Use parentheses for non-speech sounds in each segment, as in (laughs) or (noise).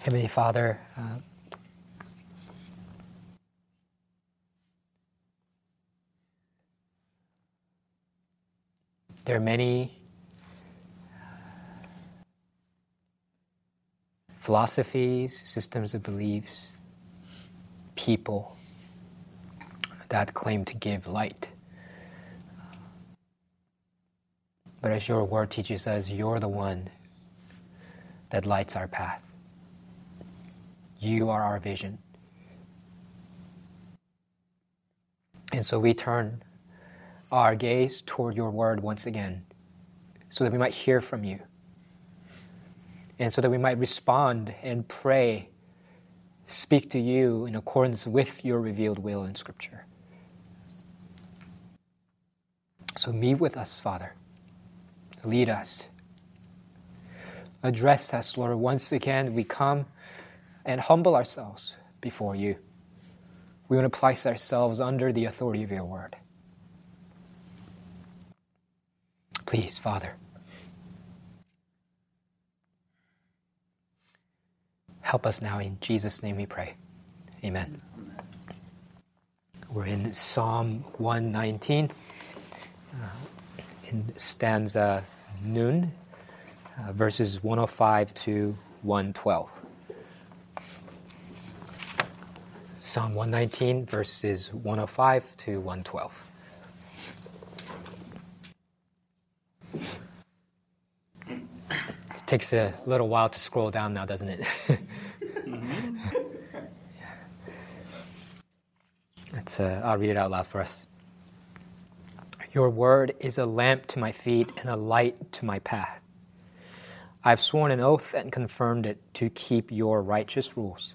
Heavenly Father, uh, there are many philosophies, systems of beliefs, people that claim to give light. But as your word teaches us, you're the one that lights our path. You are our vision. And so we turn our gaze toward your word once again so that we might hear from you and so that we might respond and pray, speak to you in accordance with your revealed will in Scripture. So meet with us, Father. Lead us. Address us, Lord. Once again, we come and humble ourselves before you. We want to place ourselves under the authority of your word. Please, Father. Help us now. In Jesus' name we pray. Amen. We're in Psalm 119, uh, in stanza Nun, uh, verses 105 to 112. Psalm 119, verses 105 to 112. It takes a little while to scroll down now, doesn't it? (laughs) Let's, uh, I'll read it out loud for us. Your word is a lamp to my feet and a light to my path. I've sworn an oath and confirmed it to keep your righteous rules.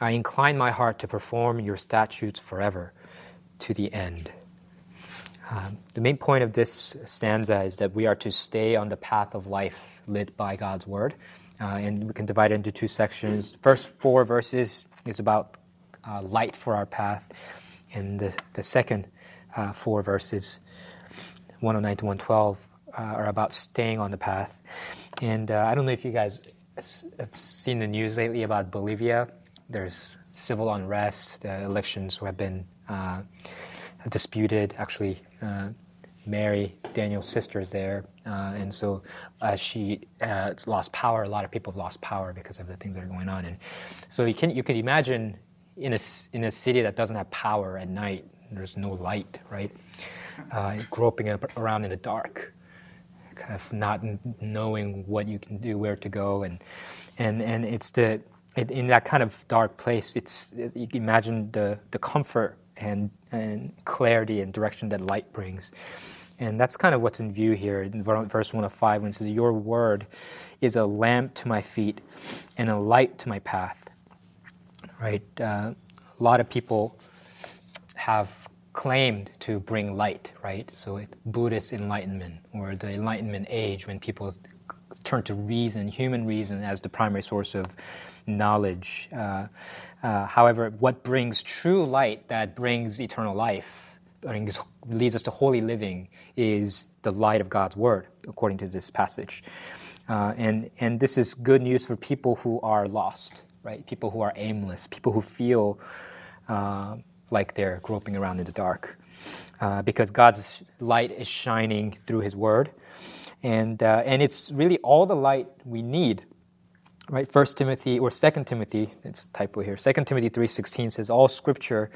I incline my heart to perform your statutes forever to the end. Um, the main point of this stanza is that we are to stay on the path of life lit by God's word. Uh, and we can divide it into two sections. First four verses is about uh, light for our path, and the, the second uh, four verses, 109 to 112, uh, are about staying on the path. And uh, I don't know if you guys have seen the news lately about Bolivia. There's civil unrest. The elections have been uh, disputed. Actually, Mary, Daniel's sister, is there. Uh, and so uh, she uh, lost power. A lot of people have lost power because of the things that are going on. And so you can you can imagine in a in a city that doesn't have power at night, there's no light, right? Uh, groping around in the dark, kind of not knowing what you can do, where to go, and and and it's the in that kind of dark place. It's you imagine the the comfort and and clarity and direction that light brings. And that's kind of what's in view here in verse 1 of 5 when it says, Your word is a lamp to my feet and a light to my path. Right? Uh, a lot of people have claimed to bring light, right? So it, Buddhist enlightenment or the enlightenment age when people turn to reason, human reason, as the primary source of knowledge. Uh, uh, however, what brings true light that brings eternal life brings, leads us to holy living is the light of God's word, according to this passage. Uh, and, and this is good news for people who are lost, right? People who are aimless, people who feel uh, like they're groping around in the dark. Uh, because God's light is shining through His Word. And, uh, and it's really all the light we need right? First timothy or second timothy it's typo here. Second timothy 3.16 says all scripture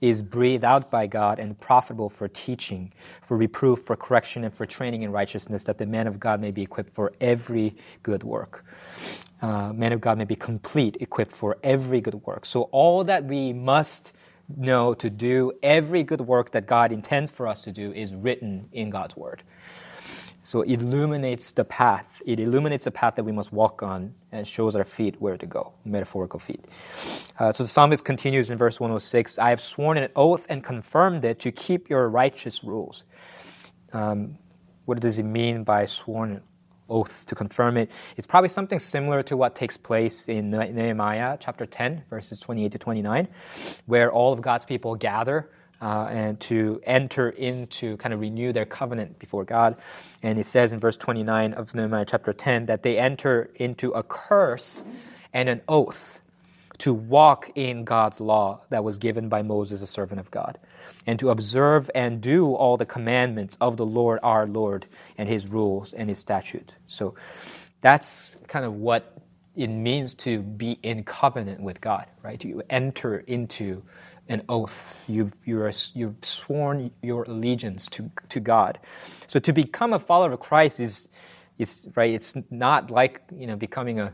is breathed out by god and profitable for teaching for reproof for correction and for training in righteousness that the man of god may be equipped for every good work. Uh, man of god may be complete equipped for every good work. So all that we must know to do every good work that god intends for us to do is written in god's word So it illuminates the path. It illuminates the path that we must walk on and shows our feet where to go, metaphorical feet. Uh, so the psalmist continues in verse 106 I have sworn an oath and confirmed it to keep your righteous rules. Um, what does it mean by sworn oath to confirm it? It's probably something similar to what takes place in Nehemiah chapter 10, verses 28 to 29, where all of God's people gather uh, and to enter into kind of renew their covenant before God. And it says in verse 29 of Nehemiah chapter 10 that they enter into a curse and an oath to walk in God's law that was given by Moses, a servant of God, and to observe and do all the commandments of the Lord our Lord and his rules and his statute. So that's kind of what it means to be in covenant with God, right? You enter into an oath. You've, you're, you've sworn your allegiance to, to God. So to become a follower of Christ is, is right, it's not like, you know, becoming a,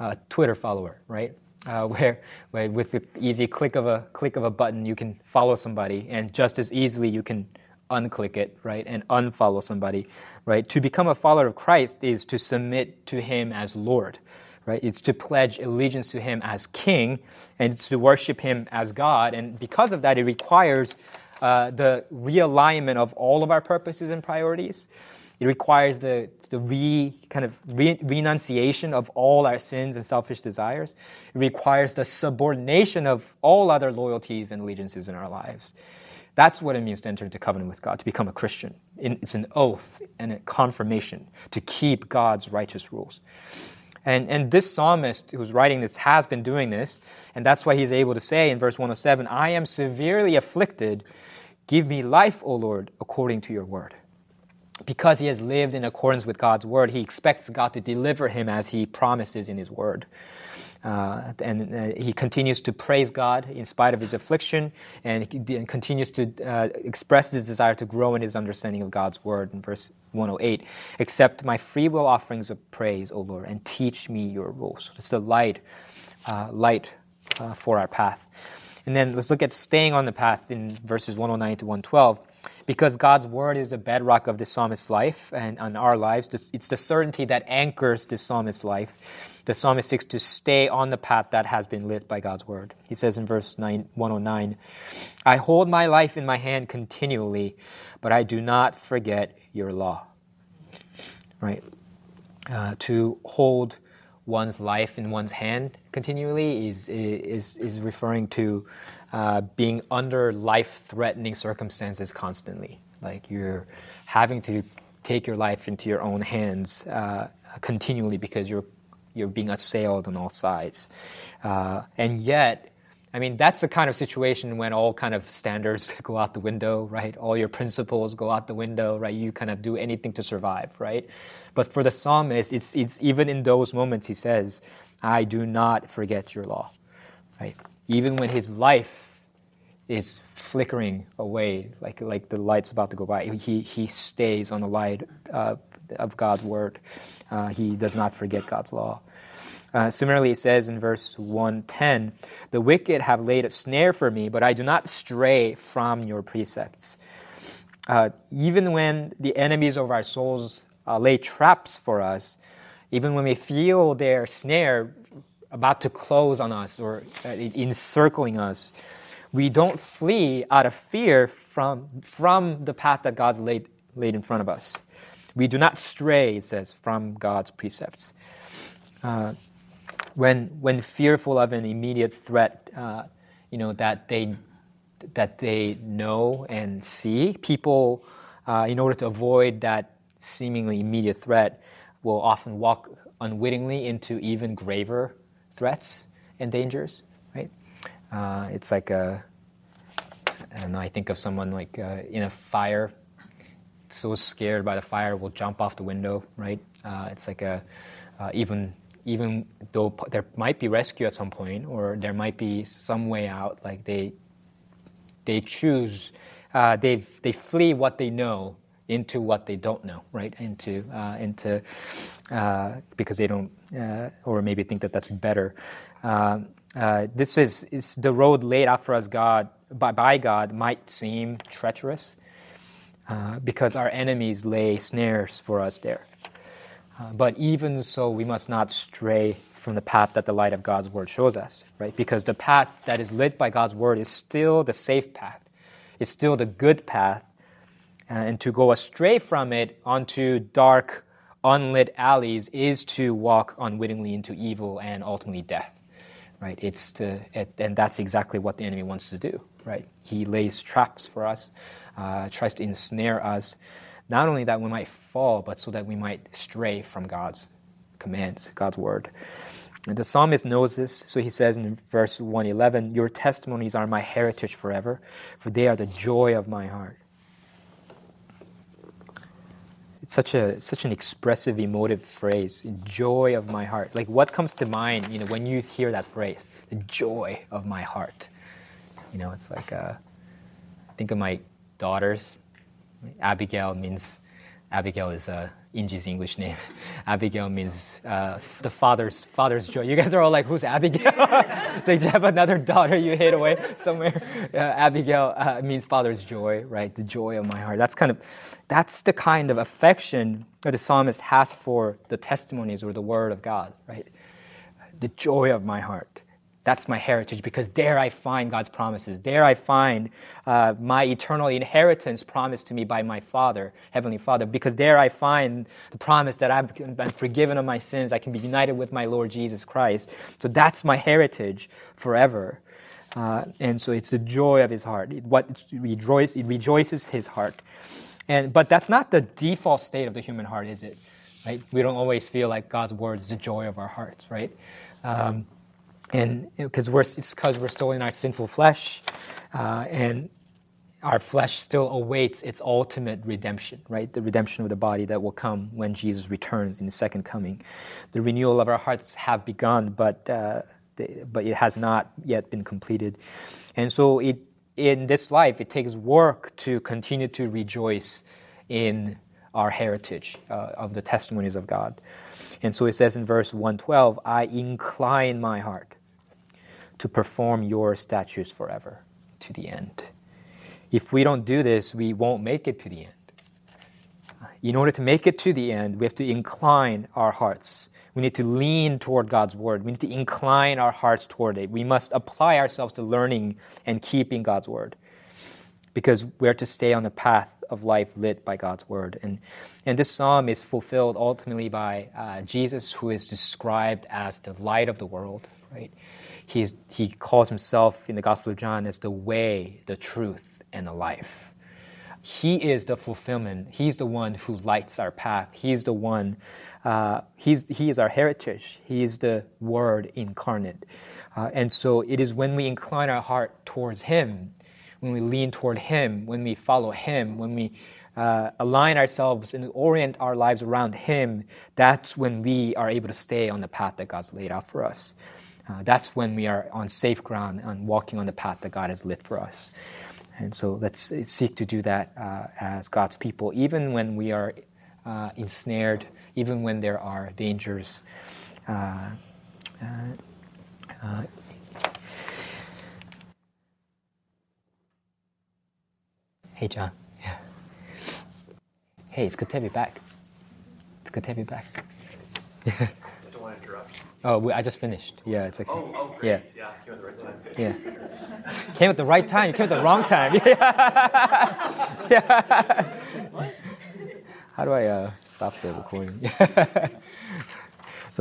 a Twitter follower, right? Uh, (laughs) where, where with the easy click of a click of a button you can follow somebody, and just as easily you can unclick it, right, and unfollow somebody, right? To become a follower of Christ is to submit to Him as Lord, right? It's to pledge allegiance to Him as King, and it's to worship Him as God. And because of that, it requires uh, the realignment of all of our purposes and priorities. It requires the, the re, kind of re, renunciation of all our sins and selfish desires. It requires the subordination of all other loyalties and allegiances in our lives. That's what it means to enter into covenant with God, to become a Christian. It's an oath and a confirmation to keep God's righteous rules. And, and this psalmist who's writing this has been doing this, and that's why he's able to say in verse 107 I am severely afflicted. Give me life, O Lord, according to your word. Because he has lived in accordance with God's word, he expects God to deliver him as he promises in his word. Uh, and uh, he continues to praise God in spite of his affliction, and he continues to uh, express his desire to grow in his understanding of God's word in verse 108. Accept my free will offerings of praise, O Lord, and teach me your rules. It's the light, uh, light uh, for our path. And then let's look at staying on the path in verses 109 to 112 because God's word is the bedrock of the psalmist's life and on our lives. It's the certainty that anchors the psalmist's life. The psalmist seeks to stay on the path that has been lit by God's word. He says in verse 9, 109, I hold my life in my hand continually, but I do not forget your law. Right? Uh, to hold one's life in one's hand continually is, is, is referring to uh, being under life threatening circumstances constantly. Like you're having to take your life into your own hands uh, continually because you're, you're being assailed on all sides. Uh, and yet, I mean, that's the kind of situation when all kind of standards (laughs) go out the window, right? All your principles go out the window, right? You kind of do anything to survive, right? But for the psalmist, it's, it's even in those moments he says, I do not forget your law, right? Even when his life is flickering away, like like the light's about to go by, he he stays on the light uh, of God's word. Uh, he does not forget God's law. Uh, similarly, it says in verse 110, The wicked have laid a snare for me, but I do not stray from your precepts. Uh, even when the enemies of our souls uh, lay traps for us, even when we feel their snare about to close on us or uh, encircling us, we don't flee out of fear from, from the path that God's laid, laid in front of us. We do not stray, it says, from God's precepts. Uh, when, when fearful of an immediate threat, uh, you know, that they, that they know and see, people, uh, in order to avoid that seemingly immediate threat, will often walk unwittingly into even graver threats and dangers, right? Uh, it's like a, I know, I think of someone like uh, in a fire, so scared by the fire will jump off the window, right? Uh, it's like a, uh, even even though there might be rescue at some point or there might be some way out, like they they choose, uh, they they flee what they know into what they don't know, right? Into uh, into uh, because they don't, uh, or maybe think that that's better. Um, uh, this is, is the road laid out for us God by, by God might seem treacherous, uh, because our enemies lay snares for us there. Uh, but even so, we must not stray from the path that the light of God's word shows us, right? Because the path that is lit by God's word is still the safe path, it's still the good path. Uh, and to go astray from it onto dark, unlit alleys is to walk unwittingly into evil and ultimately death, right? It's to, it, and that's exactly what the enemy wants to do, right? He lays traps for us, uh, tries to ensnare us. Not only that we might fall, but so that we might stray from God's commands, God's word. And the psalmist knows this, so he says in verse 111 Your testimonies are my heritage forever, for they are the joy of my heart. It's such a such an expressive, emotive phrase, joy of my heart. Like what comes to mind, you know, when you hear that phrase, the joy of my heart. You know, it's like uh, think of my daughters. Abigail means Abigail is a Inji's English name. (laughs) Abigail means uh, the father's father's joy. You guys are all like, "Who's Abigail?" (laughs) so you have another daughter you hid away somewhere. (laughs) Uh, Abigail uh, means father's joy, right? The joy of my heart. That's kind of that's the kind of affection that the psalmist has for the testimonies or the word of God, right? The joy of my heart. That's my heritage because there I find God's promises. There I find uh, my eternal inheritance promised to me by my Father, Heavenly Father, because there I find the promise that I've been forgiven of my sins. I can be united with my Lord Jesus Christ. So that's my heritage forever. Uh, and so it's the joy of his heart. It, what it, rejoice, it rejoices his heart. And, but that's not the default state of the human heart, is it? Right? We don't always feel like God's word is the joy of our hearts, right? Um, and because we're it's because we're still in our sinful flesh, uh, and our flesh still awaits its ultimate redemption, right? The redemption of the body that will come when Jesus returns in the second coming. The renewal of our hearts have begun, but uh, the, but it has not yet been completed, and so it in this life it takes work to continue to rejoice in our heritage uh, of the testimonies of God. And so it says in verse 112, I incline my heart to perform your statutes forever to the end. If we don't do this, we won't make it to the end. In order to make it to the end, we have to incline our hearts. We need to lean toward God's word. We need to incline our hearts toward it. We must apply ourselves to learning and keeping God's word because we're to stay on the path of life lit by God's word. And, and this psalm is fulfilled ultimately by uh, Jesus, who is described as the light of the world, right? He's, he calls himself in the Gospel of John as the way, the truth, and the life. He is the fulfillment. He's the one who lights our path. He's the one, uh, he's, he is our heritage. He is the Word incarnate. Uh, and so it is when we incline our heart towards Him, when we lean toward Him, when we follow Him, when we uh, align ourselves and orient our lives around Him, that's when we are able to stay on the path that God's laid out for us uh, that's when we are on safe ground and walking on the path that God has lit for us. And so let's seek to do that uh, as God's people, even when we are uh, ensnared, even when there are dangers. Uh, uh, uh, hey, John. Yeah. Hey, it's good to have you back. It's good to have you back. (laughs) Oh, we, I just finished. Yeah, it's okay. Oh, oh great. Yeah, yeah came at the right time. Yeah. (laughs) came at the right time. You came at the wrong time. (laughs) yeah. (laughs) How do I uh, stop the recording?